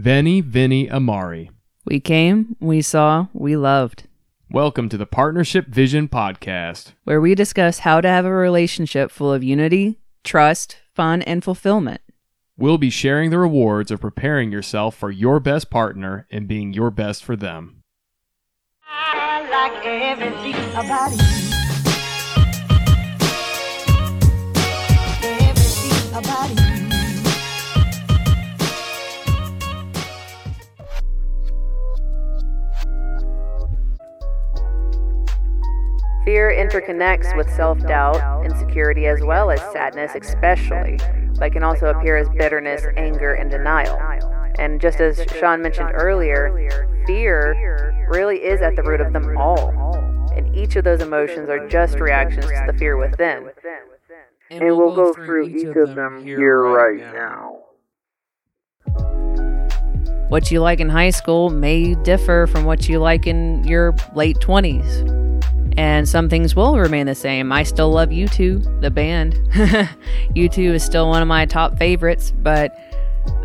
Veni Vini Amari. We came, we saw, we loved. Welcome to the Partnership Vision Podcast, where we discuss how to have a relationship full of unity, trust, fun, and fulfillment. We'll be sharing the rewards of preparing yourself for your best partner and being your best for them. I Fear interconnects with self doubt, insecurity, as well as sadness, especially, but can also appear as bitterness, anger, and denial. And just as Sean mentioned earlier, fear really is at the root of them all. And each of those emotions are just reactions to the fear within. And we'll go through each of them here right now. What you like in high school may differ from what you like in your late 20s and some things will remain the same. I still love U2, the band. U2 is still one of my top favorites, but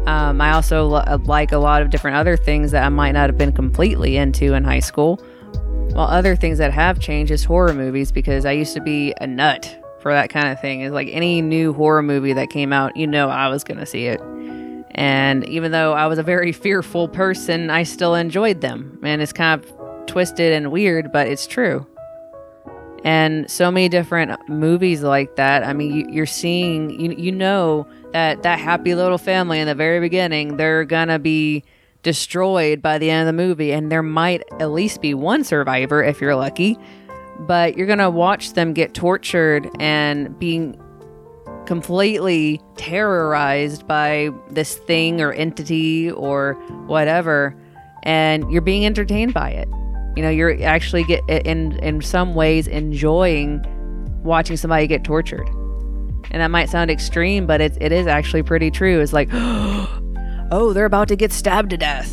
um, I also lo- like a lot of different other things that I might not have been completely into in high school. While other things that have changed is horror movies because I used to be a nut for that kind of thing. It's like any new horror movie that came out, you know, I was going to see it. And even though I was a very fearful person, I still enjoyed them. And it's kind of twisted and weird, but it's true and so many different movies like that. I mean, you, are seeing, you, you know, that that happy little family in the very beginning, they're gonna be destroyed by the end of the movie, and there might at least be one survivor if you're lucky. But you're gonna watch them get tortured and being completely terrorized by this thing or entity or whatever, and you're being entertained by it. You know, you're actually get in in some ways enjoying watching somebody get tortured. And that might sound extreme, but it, it is actually pretty true. It's like, oh, they're about to get stabbed to death.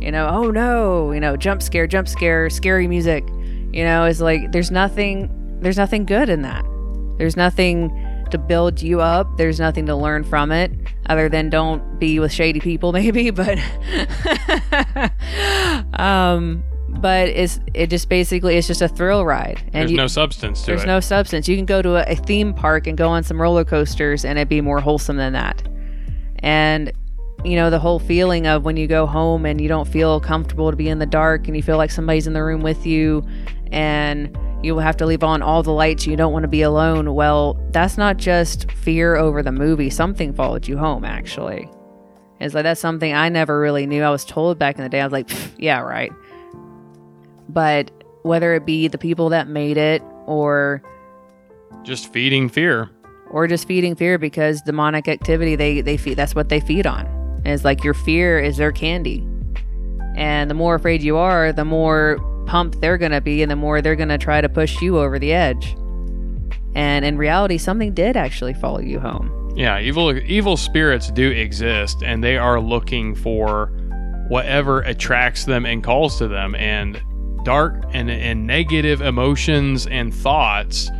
You know, oh no, you know, jump scare, jump scare, scary music. You know, it's like there's nothing there's nothing good in that. There's nothing to build you up. There's nothing to learn from it other than don't be with shady people maybe, but um but it's it just basically it's just a thrill ride. And there's you, no substance to it. there's it. no substance. You can go to a, a, theme park and go on some roller coasters and it'd be more wholesome than that. And you know the whole feeling of when you go home and you don't feel comfortable to be in the dark and you feel like somebody's in the room with you and you will have to leave on all the lights you don't want to be alone well that's not just fear over the movie something followed you home actually. It's like that's something i never really knew. I was told back in the day i was like yeah right but whether it be the people that made it or just feeding fear. or just feeding fear because demonic activity they they feed that's what they feed on. It's like your fear is their candy. And the more afraid you are the more pumped they're going to be and the more they're going to try to push you over the edge. And in reality something did actually follow you home. Yeah evil evil spirits do exist and they are looking for whatever attracts them and calls to them. And dark and, and negative emotions and thoughts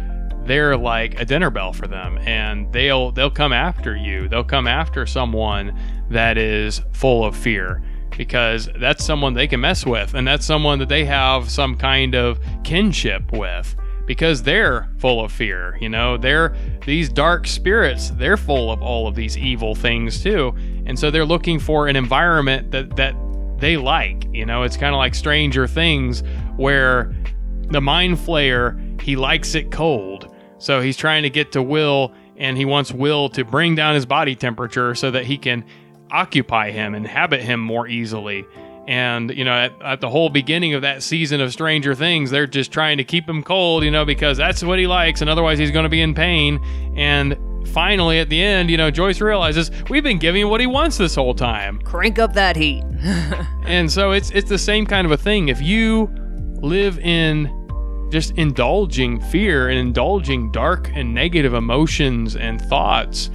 they're like a dinner bell for them. And they'll they'll come after you. They'll come after someone that is full of fear because that's someone they can mess with and that's someone that they have some kind of kinship with because they're full of fear you know? They're these dark spirits they're full of all of these evil things too. And so they're looking for an environment that that they like. You know, it's kind of like Stranger Things where the mind flayer, he likes it cold. So he's trying to get to Will and he wants Will to bring down his body temperature so that he can occupy him, inhabit him more easily. And, you know, at, at, the whole beginning of that season of Stranger Things, they're just trying to keep him cold, you know, because that's what he likes, and otherwise he's going to be in pain. And finally, at the end, you know, Joyce realizes we've been giving him what he wants this whole time. Crank up that heat. and so it's it's the same kind of a thing. If you live in just indulging fear and indulging dark and negative emotions and thoughts,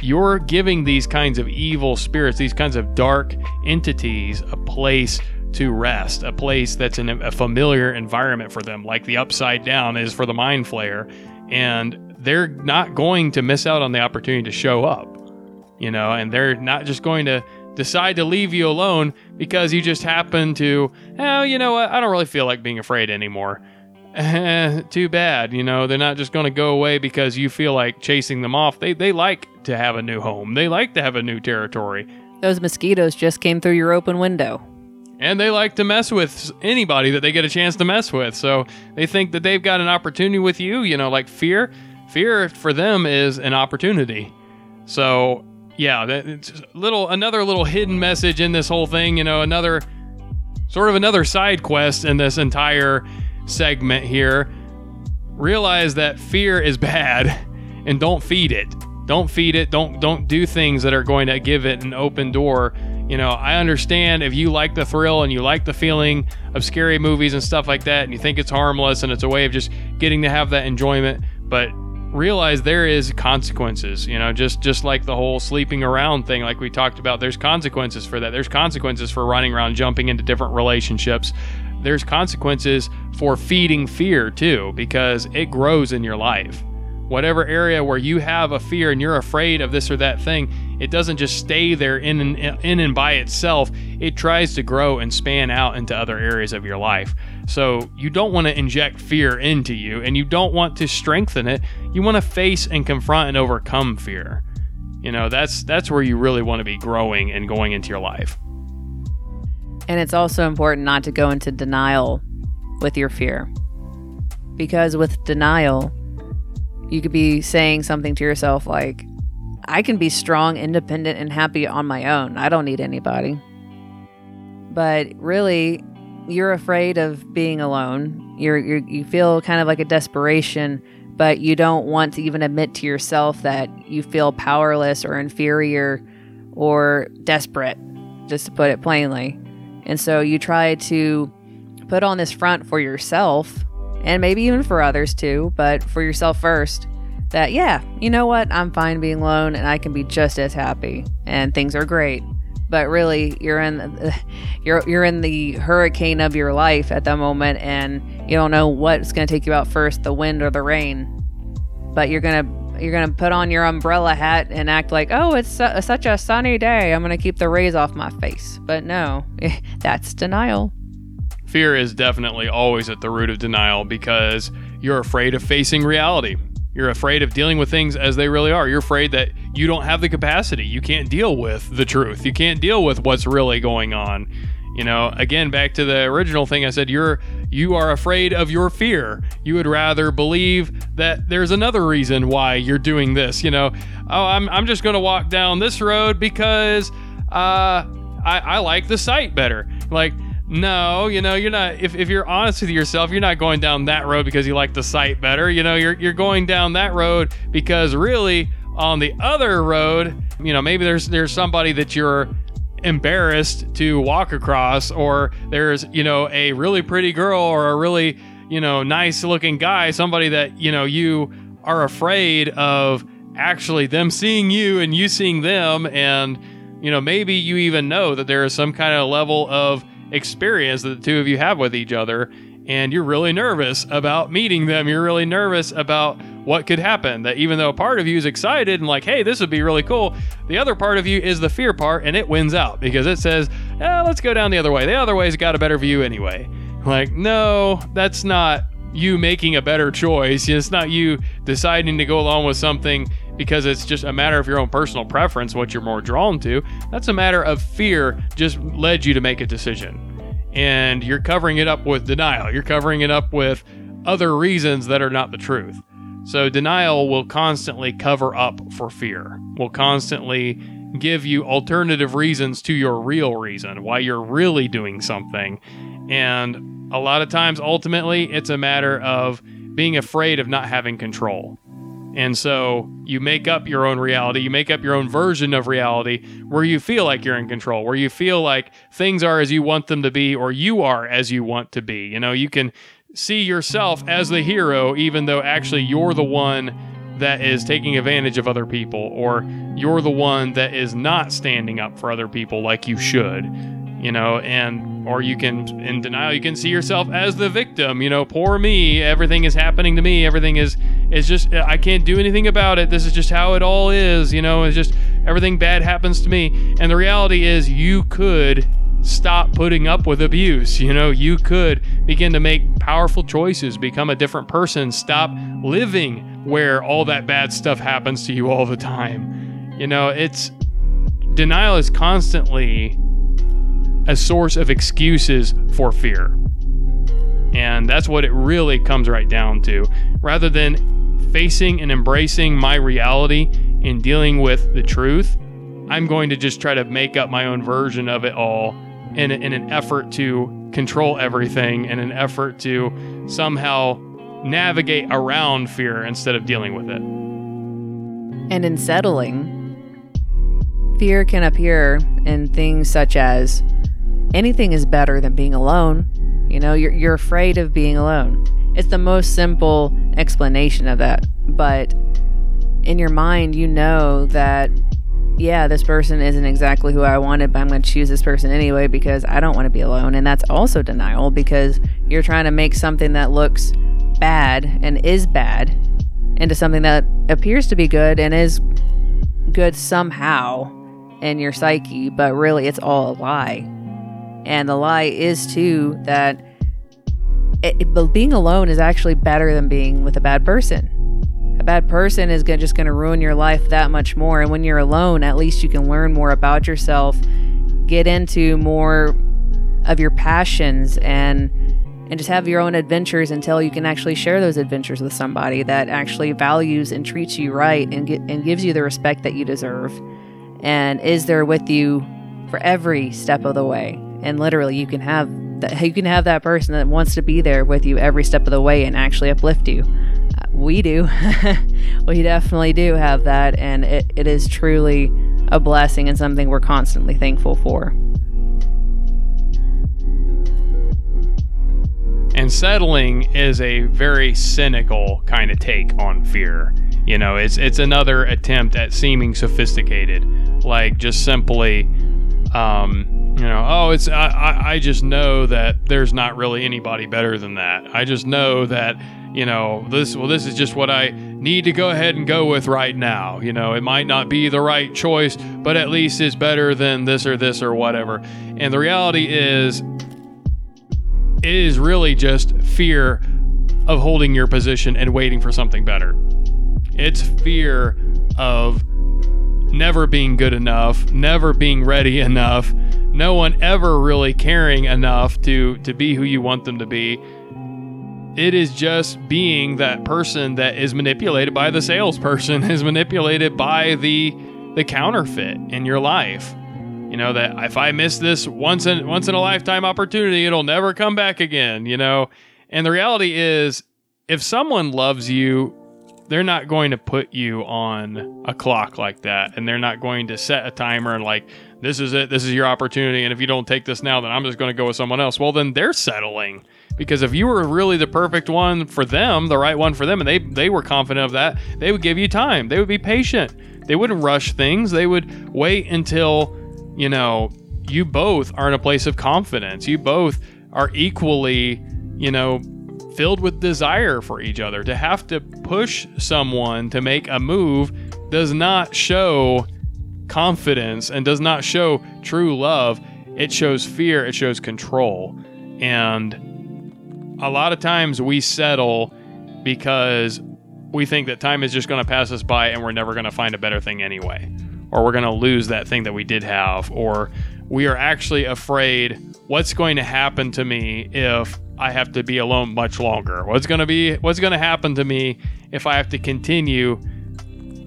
you're giving these kinds of evil spirits, these kinds of dark entities, a place to rest, a place that's in a familiar environment for them, like the upside down is for the mind flayer. And they're not going to miss out on the opportunity to show up, you know, and they're not just going to decide to leave you alone because you just happen to, oh, you know what? I don't really feel like being afraid anymore. Too bad, you know, they're not just going to go away because you feel like chasing them off. They, they like to have a new home, they like to have a new territory. Those mosquitoes just came through your open window. And they like to mess with anybody that they get a chance to mess with. So they think that they've got an opportunity with you, you know, like fear. Fear for them is an opportunity. So yeah, it's little another little hidden message in this whole thing. You know, another sort of another side quest in this entire segment here. Realize that fear is bad, and don't feed it. Don't feed it. Don't don't do things that are going to give it an open door. You know, I understand if you like the thrill and you like the feeling of scary movies and stuff like that, and you think it's harmless and it's a way of just getting to have that enjoyment, but realize there is consequences you know just just like the whole sleeping around thing like we talked about there's consequences for that. There's consequences for running around jumping into different relationships. There's consequences for feeding fear too because it grows in your life. Whatever area where you have a fear and you're afraid of this or that thing it doesn't just stay there in and, in and by itself. It tries to grow and span out into other areas of your life. So you don't want to inject fear into you and you don't want to strengthen it. You want to face and confront and overcome fear. You know that's that's where you really want to be growing and going into your life. And it's also important not to go into denial with your fear. Because with denial you could be saying something to yourself like, I can be strong, independent, and happy on my own. I don't need anybody. But really, you're afraid of being alone. You're, you're you feel kind of like a desperation, but you don't want to even admit to yourself that you feel powerless or inferior or desperate, just to put it plainly. And so you try to put on this front for yourself and maybe even for others too, but for yourself first, that yeah, you know what, I'm fine being alone and I can be just as happy and things are great. But really, you're in the, you're you're in the hurricane of your life at the moment, and you don't know what's going to take you out first, the wind or the rain. But you're gonna you're gonna put on your umbrella hat and act like, oh, it's su- such a sunny day. I'm gonna keep the rays off my face. But no, that's denial. Fear is definitely always at the root of denial because you're afraid of facing reality. You're afraid of dealing with things as they really are. You're afraid that you don't have the capacity. You can't deal with the truth. You can't deal with what's really going on. You know, again, back to the original thing I said, you're you are afraid of your fear. You would rather believe that there's another reason why you're doing this. You know, oh, I'm I'm just gonna walk down this road because uh I, I like the sight better. Like no, you know, you're not. If, if you're honest with yourself, you're not going down that road because you like the sight better. You know, you're you're going down that road because really on the other road, you know, maybe there's there's somebody that you're embarrassed to walk across, or there's you know a really pretty girl or a really you know nice looking guy, somebody that you know you are afraid of actually them seeing you and you seeing them, and you know maybe you even know that there is some kind of level of experience that the two of you have with each other and you're really nervous about meeting them. You're really nervous about what could happen. That even though a part of you is excited and like, hey, this would be really cool, the other part of you is the fear part and it wins out because it says, eh, let's go down the other way. The other way's got a better view anyway. Like, no, that's not you making a better choice. It's not you deciding to go along with something because it's just a matter of your own personal preference, what you're more drawn to. That's a matter of fear just led you to make a decision. And you're covering it up with denial. You're covering it up with other reasons that are not the truth. So denial will constantly cover up for fear, will constantly give you alternative reasons to your real reason, why you're really doing something. And a lot of times, ultimately, it's a matter of being afraid of not having control. And so you make up your own reality, you make up your own version of reality where you feel like you're in control, where you feel like things are as you want them to be or you are as you want to be. You know, you can see yourself as the hero even though actually you're the one that is taking advantage of other people or you're the one that is not standing up for other people like you should you know, and or you can in denial you can see yourself as the victim, you know, poor me, everything is happening to me, everything is is just I can't do anything about it. This is just how it all is, you know, it's just everything bad happens to me. And the reality is, you could stop putting up with abuse. You know, you could begin to make powerful choices, become a different person, stop living where all that bad stuff happens to you all the time. You know, it's denial is constantly a source of excuses for fear. And that's what it really comes right down to. Rather than facing and embracing my reality and dealing with the truth, I'm going to just try to make up my own version of it all in, in an effort to control everything, in an effort to somehow navigate around fear instead of dealing with it. And in settling, fear can appear in things such as anything is better than being alone. You know, you're, you're afraid of being alone. It's the most simple explanation of that. But in your mind, you know that yeah, this person isn't exactly who I wanted, but I'm going to choose this person anyway because I don't want to be alone. And that's also denial because you're trying to make something that looks bad and is bad into something that appears to be good and is good somehow in your psyche, but really it's all a lie. And the lie is too that it, it, being alone is actually better than being with a bad person a bad person is gonna, just going to ruin your life that much more. And when you're alone, at least you can learn more about yourself, get into more of your passions, and and just have your own adventures until you can actually share those adventures with somebody that actually values and treats you right and get, and gives you the respect that you deserve, and is there with you for every step of the way. And literally, you can have that you can have that person that wants to be there with you every step of the way and actually uplift you we do. we definitely do have that, and it, it is truly a blessing and something we're constantly thankful for. And settling is a very cynical kind of take on fear. You know, it's it's another attempt at seeming sophisticated, like just simply, um, you know, oh, it's I, I just know that there's not really anybody better than that. I just know that you know, this well this is just what I need to go ahead and go with right now. You know, it might not be the right choice, but at least it's better than this or this or whatever. And the reality is it is really just fear of holding your position and waiting for something better. It's fear of never being good enough, never being ready enough, no one ever really caring enough to to be who you want them to be it is just being that person that is manipulated by the salesperson, is manipulated by the the counterfeit in your life. You know that if I miss this once in once in a lifetime opportunity, it'll never come back again. You know, and the reality is, if someone loves you, they're not going to put you on a clock like that, and they're not going to set a timer and like this is it, this is your opportunity, and if you don't take this now, then I'm just going to go with someone else. Well, then they're settling because if you were really the perfect one for them, the right one for them, and they they were confident of that, they would give you time. They would be patient. They wouldn't rush things. They would wait until you know you both are in a place of confidence. You both are equally, you know, filled with desire for each other. To have to push someone to make a move does not show confidence and does not show true love. It shows fear, it shows control. And a lot of times we settle because we think that time is just going to pass us by and we're never going to find a better thing anyway. Or we're going to lose that thing that we did have. Or we are actually afraid what's going to happen to me if I have to be alone much longer? What's going to be what's going to happen to me if I have to continue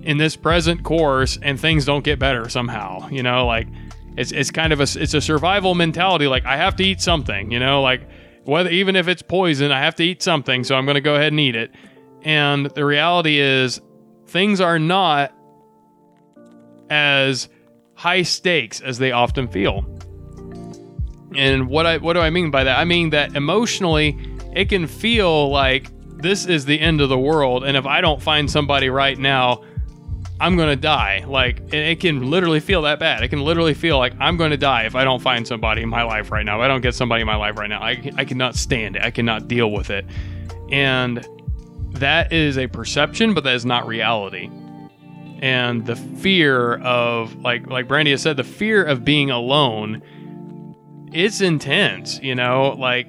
in this present course and things don't get better somehow? You know, like it's it's kind of a it's a survival mentality like I have to eat something, you know, like whether even if it's poison, I have to eat something, so I'm going to go ahead and eat it. And the reality is, things are not as high stakes as they often feel. And what I what do I mean by that? I mean that emotionally, it can feel like this is the end of the world, and if I don't find somebody right now, I'm gonna die. Like it can literally feel that bad. It can literally feel like I'm gonna die if I don't find somebody in my life right now. If I don't get somebody in my life right now, I, I cannot stand it. I cannot deal with it. And that is a perception, but that is not reality. and the fear of like like Brandy has said, the fear of being alone. It's intense, you know, like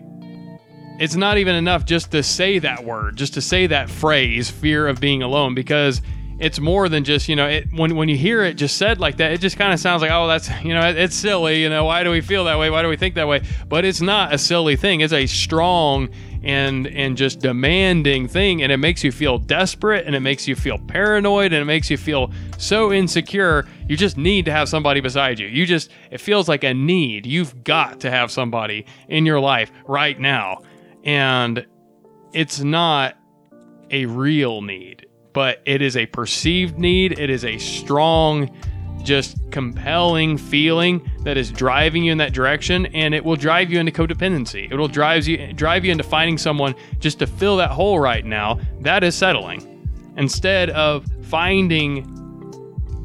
it's not even enough just to say that word, just to say that phrase, fear of being alone, because it's more than just you know it, when when you hear it just said like that it just kind of sounds like oh that's you know it, it's silly you know why do we feel that way? Why do we think that way? But it's not a silly thing. It's a strong and and just demanding thing and it makes you feel desperate and it makes you feel paranoid and it makes you feel so insecure. You just need to have somebody beside you. You just it feels like a need. You've got to have somebody in your life right now. And it's not a real need but it is a perceived need. It is a strong, just compelling feeling that is driving you in that direction, and it will drive you into codependency. It will drive you drive you into finding someone just to fill that hole right now. That is settling. Instead of finding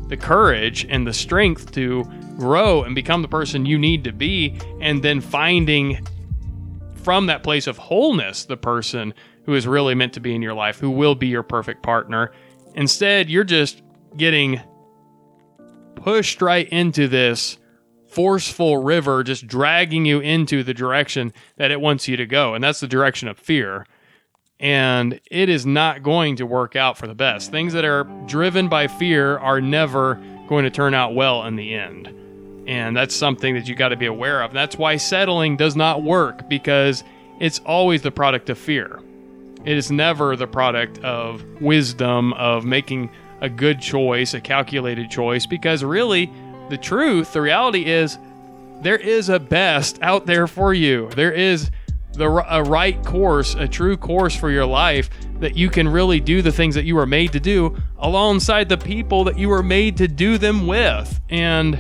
the courage and the strength to grow and become the person you need to be, and then finding from that place of wholeness the person who is really meant to be in your life, who will be your perfect partner. Instead, you're just getting pushed right into this forceful river, just dragging you into the direction that it wants you to go. And that's the direction of fear. And it is not going to work out for the best. Things that are driven by fear are never going to turn out well in the end. And that's something that you got to be aware of. That's why settling does not work because it's always the product of fear. It is never the product of wisdom, of making a good choice, a calculated choice, because really, the truth, the reality is, there is a best out there for you. There is the a right course, a true course for your life that you can really do the things that you were made to do alongside the people that you were made to do them with. And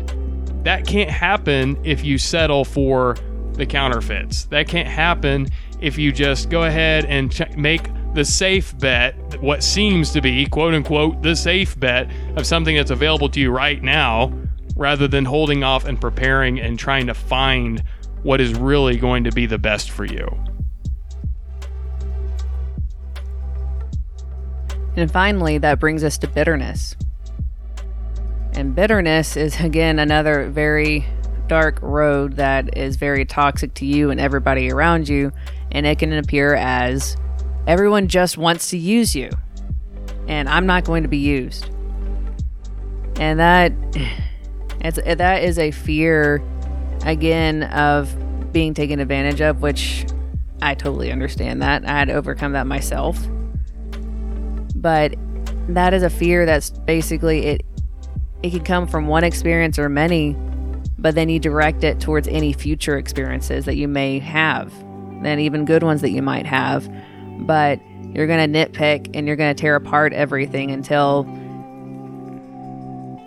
that can't happen if you settle for the counterfeits. That can't happen if you just go ahead and ch- make the safe bet, what seems to be, quote unquote, the safe bet of something that's available to you right now, rather than holding off and preparing and trying to find what is really going to be the best for you. And finally, that brings us to bitterness. And bitterness is, again, another very dark road that is very toxic to you and everybody around you and it can appear as everyone just wants to use you, and I'm not going to be used. And that it's that is a fear again of being taken advantage of, which I totally understand that. I had overcome that myself. But that is a fear that's basically it it can come from one experience or many, but then you direct it towards any future experiences that you may have and even good ones that you might have. But you're going to nitpick and you're going to tear apart everything until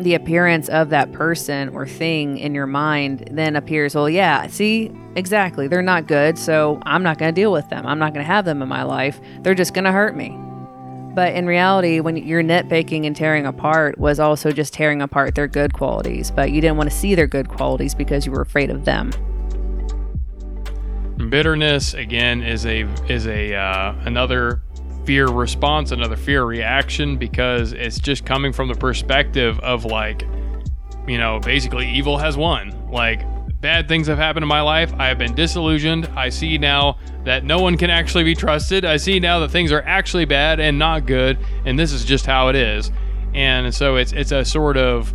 the appearance of that person or thing in your mind then appears, well, yeah, see, exactly. They're not good, so I'm not going to deal with them. I'm not going to have them in my life. They're just going to hurt me. But in reality, when you're nitpicking and tearing apart, was also just tearing apart their good qualities, but you didn't want to see their good qualities because you were afraid of them. Bitterness again is a is a uh, another fear response, another fear reaction because it's just coming from the perspective of like, you know, basically evil has won. Like bad things have happened in my life. I have been disillusioned. I see now that no one can actually be trusted. I see now that things are actually bad and not good, and this is just how it is. And so it's it's a sort of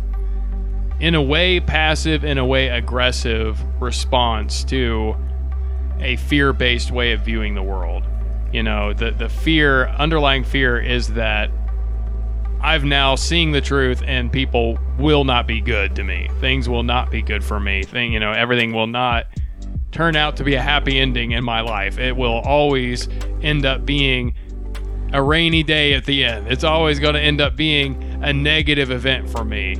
in a way passive, in a way aggressive response to a fear based way of viewing the world. You know, the, the fear, underlying fear is that I've now seeing the truth and people will not be good to me. Things will not be good for me. Thing, you know, everything will not turn out to be a happy ending in my life. It will always end up being a rainy day at the end. It's always going to end up being a negative event for me.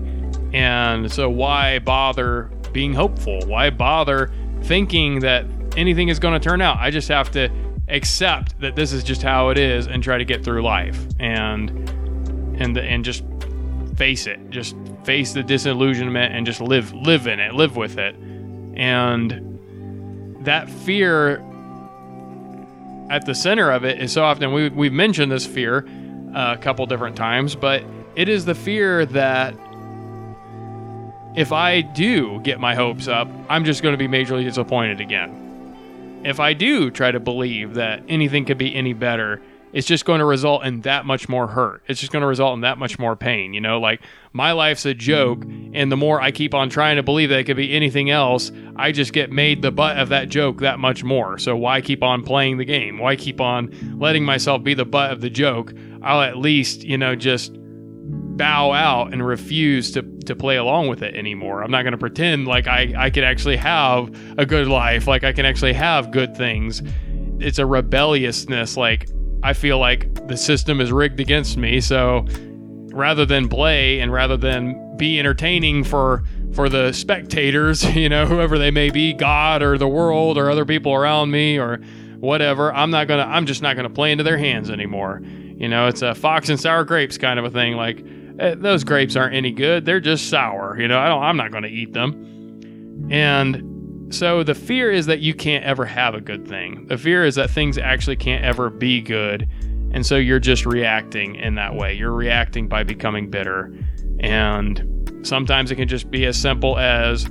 And so why bother being hopeful? Why bother thinking that anything is going to turn out. I just have to accept that this is just how it is and try to get through life and and the, and just face it. Just face the disillusionment and just live live in it, live with it. And that fear at the center of it is so often we we've mentioned this fear uh, a couple different times, but It is the fear that if I do get my hopes up, I'm just going to be majorly disappointed again. If I do try to believe that anything could be any better, it's just going to result in that much more hurt. It's just going to result in that much more pain. You know, like my life's a joke, and the more I keep on trying to believe that it could be anything else, I just get made the butt of that joke that much more. So why keep on playing the game? Why keep on letting myself be the butt of the joke? I'll at least, you know, just bow out and refuse to, to play along with it anymore. I'm not going to pretend like I, I could actually have a good life, like I can actually have good things. It's a rebelliousness. Like, I feel like the system is rigged against me. So rather than play and rather than be entertaining for for the spectators, you know, whoever they may be, God or the world or other people around me or whatever, I'm not gonna I'm just not gonna play into their hands anymore. You know, it's a fox and sour grapes kind of a thing. Like Uh, those grapes aren't any good; they're just sour. You know, I don't. I'm not going to eat them. And so the fear is that you can't ever have a good thing. The fear is that things actually can't ever be good, and so you're just reacting in that way. You're reacting by becoming bitter, and sometimes it can just be as simple as,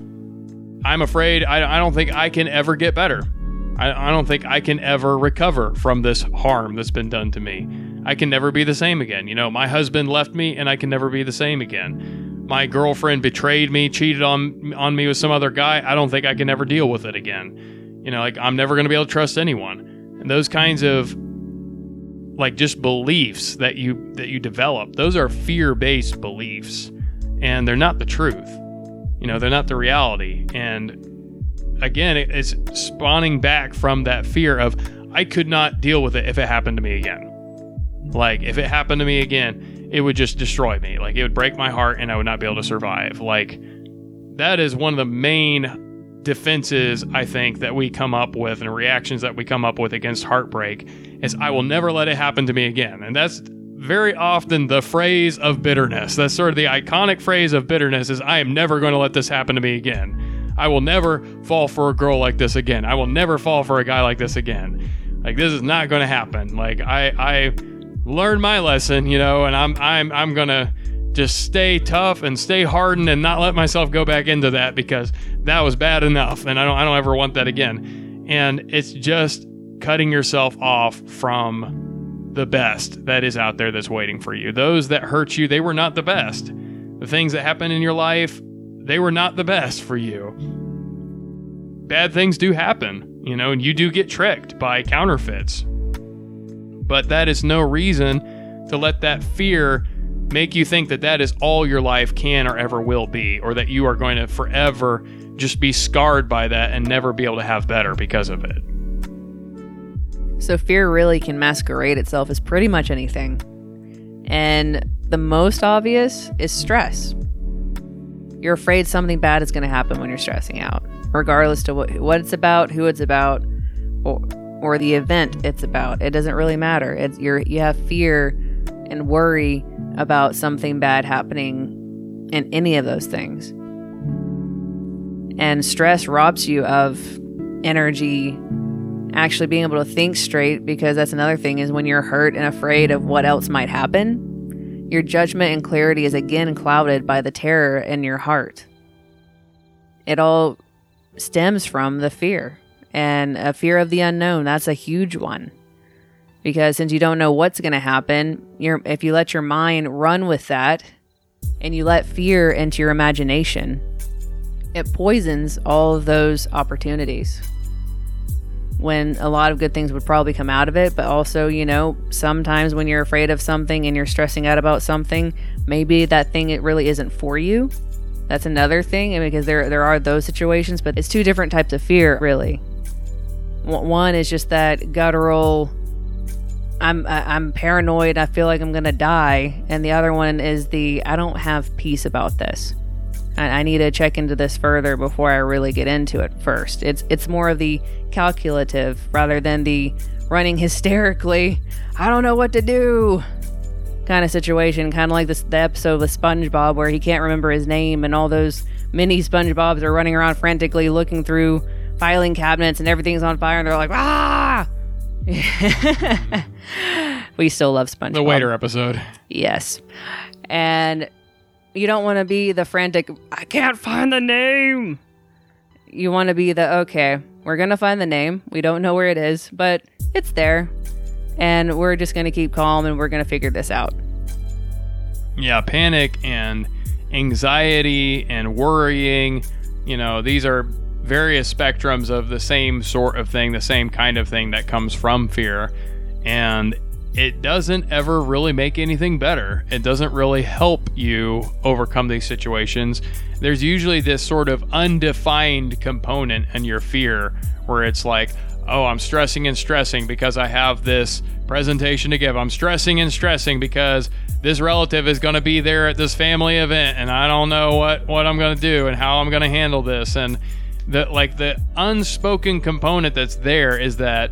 "I'm afraid. I, I don't think I can ever get better." I, I, don't think I can ever recover from this harm that's been done to me. I can never be the same again. You know, my husband left me and I can never be the same again. My girlfriend betrayed me, cheated on on me with some other guy. I don't think I can ever deal with it again. You know, like I'm never going to be able to trust anyone. And those kinds of like just beliefs that you that you develop, those are fear-based beliefs and they're not the truth. You know, they're not the reality. And again, it's spawning back from that fear of I could not deal with it if it happened to me again. Like if it happened to me again, it would just destroy me. Like it would break my heart and I would not be able to survive. Like that is one of the main defenses I think that we come up with and reactions that we come up with against heartbreak is I will never let it happen to me again. And that's very often the phrase of bitterness. That's sort of the iconic phrase of bitterness is I am never going to let this happen to me again. I will never fall for a girl like this again. I will never fall for a guy like this again. Like this is not going to happen. Like I I learned my lesson, you know, and I'm I'm I'm going to just stay tough and stay hardened and not let myself go back into that because that was bad enough and I don't I don't ever want that again. And it's just cutting yourself off from the best that is out there that's waiting for you. Those that hurt you, they were not the best. The things that happen in your life, they were not the best for you. Bad things do happen, you know, and you do get tricked by counterfeits. But that is no reason to let that fear make you think that that is all your life can or ever will be, or that you are going to forever just be scarred by that and never be able to have better because of it. So, fear really can masquerade itself as pretty much anything. And the most obvious is stress. You're afraid something bad is going to happen when you're stressing out, regardless to what, what it's about, who it's about, or, or the event it's about. It doesn't really matter. It's you're you have fear and worry about something bad happening in any of those things. And stress robs you of energy actually being able to think straight because that's another thing is when you're hurt and afraid of what else might happen, your judgment and clarity is again clouded by the terror in your heart. It all stems from the fear and a fear of the unknown. That's a huge one. Because since you don't know what's going to happen, if you let your mind run with that and you let fear into your imagination, it poisons all of those opportunities when a lot of good things would probably come out of it. But also, you know, sometimes when you're afraid of something and you're stressing out about something, maybe that thing it really isn't for you. That's another thing because there there are those situations, but it's two different types of fear, really. One is just that guttural I'm I'm paranoid, I feel like I'm to die, and the other one is the I don't have peace about this. I, I need to check into this further before I really get into it first. It's it's more of the calculative rather than the running hysterically, I don't know what to do kind of situation, kind of like this the episode with SpongeBob where he can't remember his name and all those mini SpongeBobs are running around frantically looking through filing cabinets and everything's on fire and they're like, "Ah!" we still love SpongeBob. The waiter episode. Yes. And you don't want to be the frantic, I can't find the name. You want to be the, okay, we're going to find the name. We don't know where it is, but it's there. And we're just going to keep calm and we're going to figure this out. Yeah, panic and anxiety and worrying, you know, these are various spectrums of the same sort of thing, the same kind of thing that comes from fear. And it doesn't ever really make anything better. It doesn't really help you overcome these situations. There's usually this sort of undefined component in your fear where it's like, oh, I'm stressing and stressing because I have this presentation to give. I'm stressing and stressing because this relative is going to be there at this family event and I don't know what what I'm going to do and how I'm going to handle this and the like the unspoken component that's there is that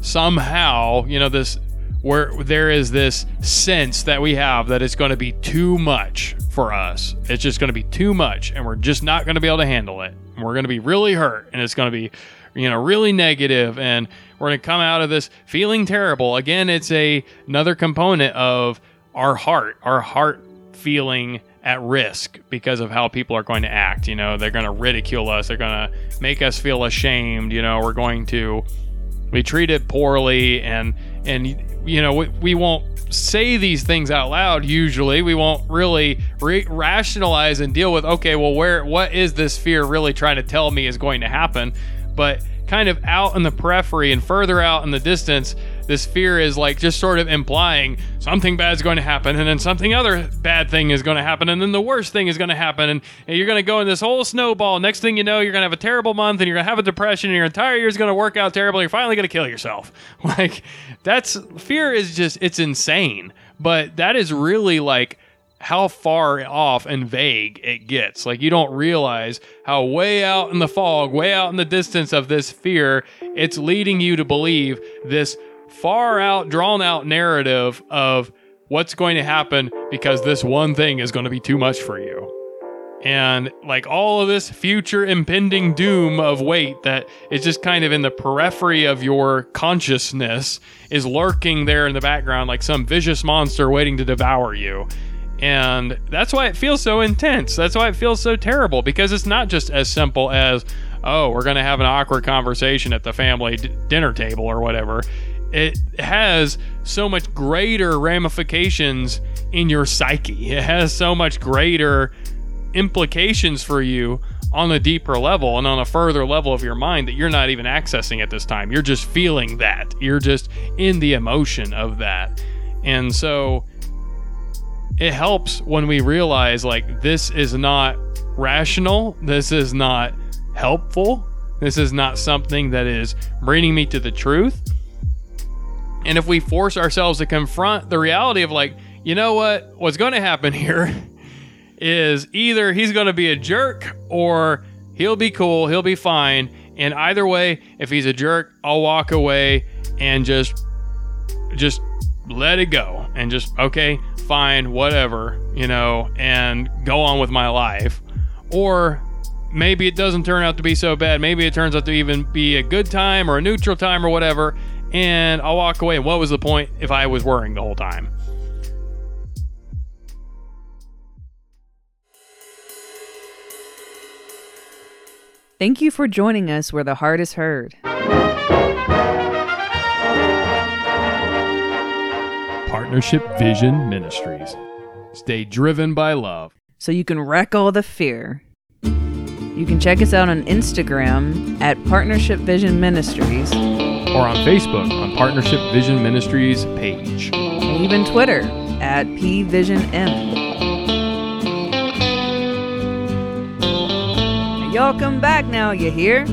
somehow, you know, this where there is this sense that we have that it's going to be too much for us. It's just going to be too much and we're just not going to be able to handle it. We're going to be really hurt and it's going to be you know really negative and we're going to come out of this feeling terrible. Again, it's a another component of our heart, our heart feeling at risk because of how people are going to act. You know, they're going to ridicule us. They're going to make us feel ashamed. You know, we're going to be treated poorly, and and you know we, we won't say these things out loud. Usually, we won't really re- rationalize and deal with. Okay, well, where what is this fear really trying to tell me is going to happen? But kind of out in the periphery and further out in the distance, this fear is like just sort of implying something bad is going to happen and then something other bad thing is going to happen and then the worst thing is going to happen and, and you're going to go in this whole snowball. Next thing you know you're going to have a terrible month and you're going to have a depression and your entire year is going to work out terrible and you're finally going to kill yourself. Like that's fear is just it's insane. But that is really like how far off and vague it gets. Like you don't realize how way out in the fog, way out in the distance of this fear, it's leading you to believe this far out, drawn out narrative of what's going to happen because this one thing is going to be too much for you. And like all of this future impending doom of weight that is just kind of in the periphery of your consciousness is lurking there in the background like some vicious monster waiting to devour you. And that's why it feels so intense. That's why it feels so terrible because it's not just as simple as, oh, we're going to have an awkward conversation at the family d- dinner table or whatever. It has so much greater ramifications in your psyche. It has so much greater implications for you on a deeper level and on a further level of your mind that you're not even accessing at this time. You're just feeling that. You're just in the emotion of that. And so it helps when we realize like this is not rational, this is not helpful, this is not something that is bringing me to the truth. And if we force ourselves to confront the reality of like, you know what, what's going to happen here is either he's going to be a jerk or he'll be cool, he'll be fine. And either way, if he's a jerk, I'll walk away and just just let it go and just okay, fine, whatever, you know, and go on with my life. Or maybe it doesn't turn out to be so bad. Maybe it turns out to even be a good time or a neutral time or whatever, and I'll walk away. What was the point if I was worrying the whole time? Thank you for joining us where the heart is heard. Partnership Vision Ministries. Stay driven by love. So you can wreck all the fear. You can check us out on Instagram at Partnership Vision Ministries or on Facebook on Partnership Vision Ministries page. And even Twitter at PVisionM. Y'all come back now, you hear?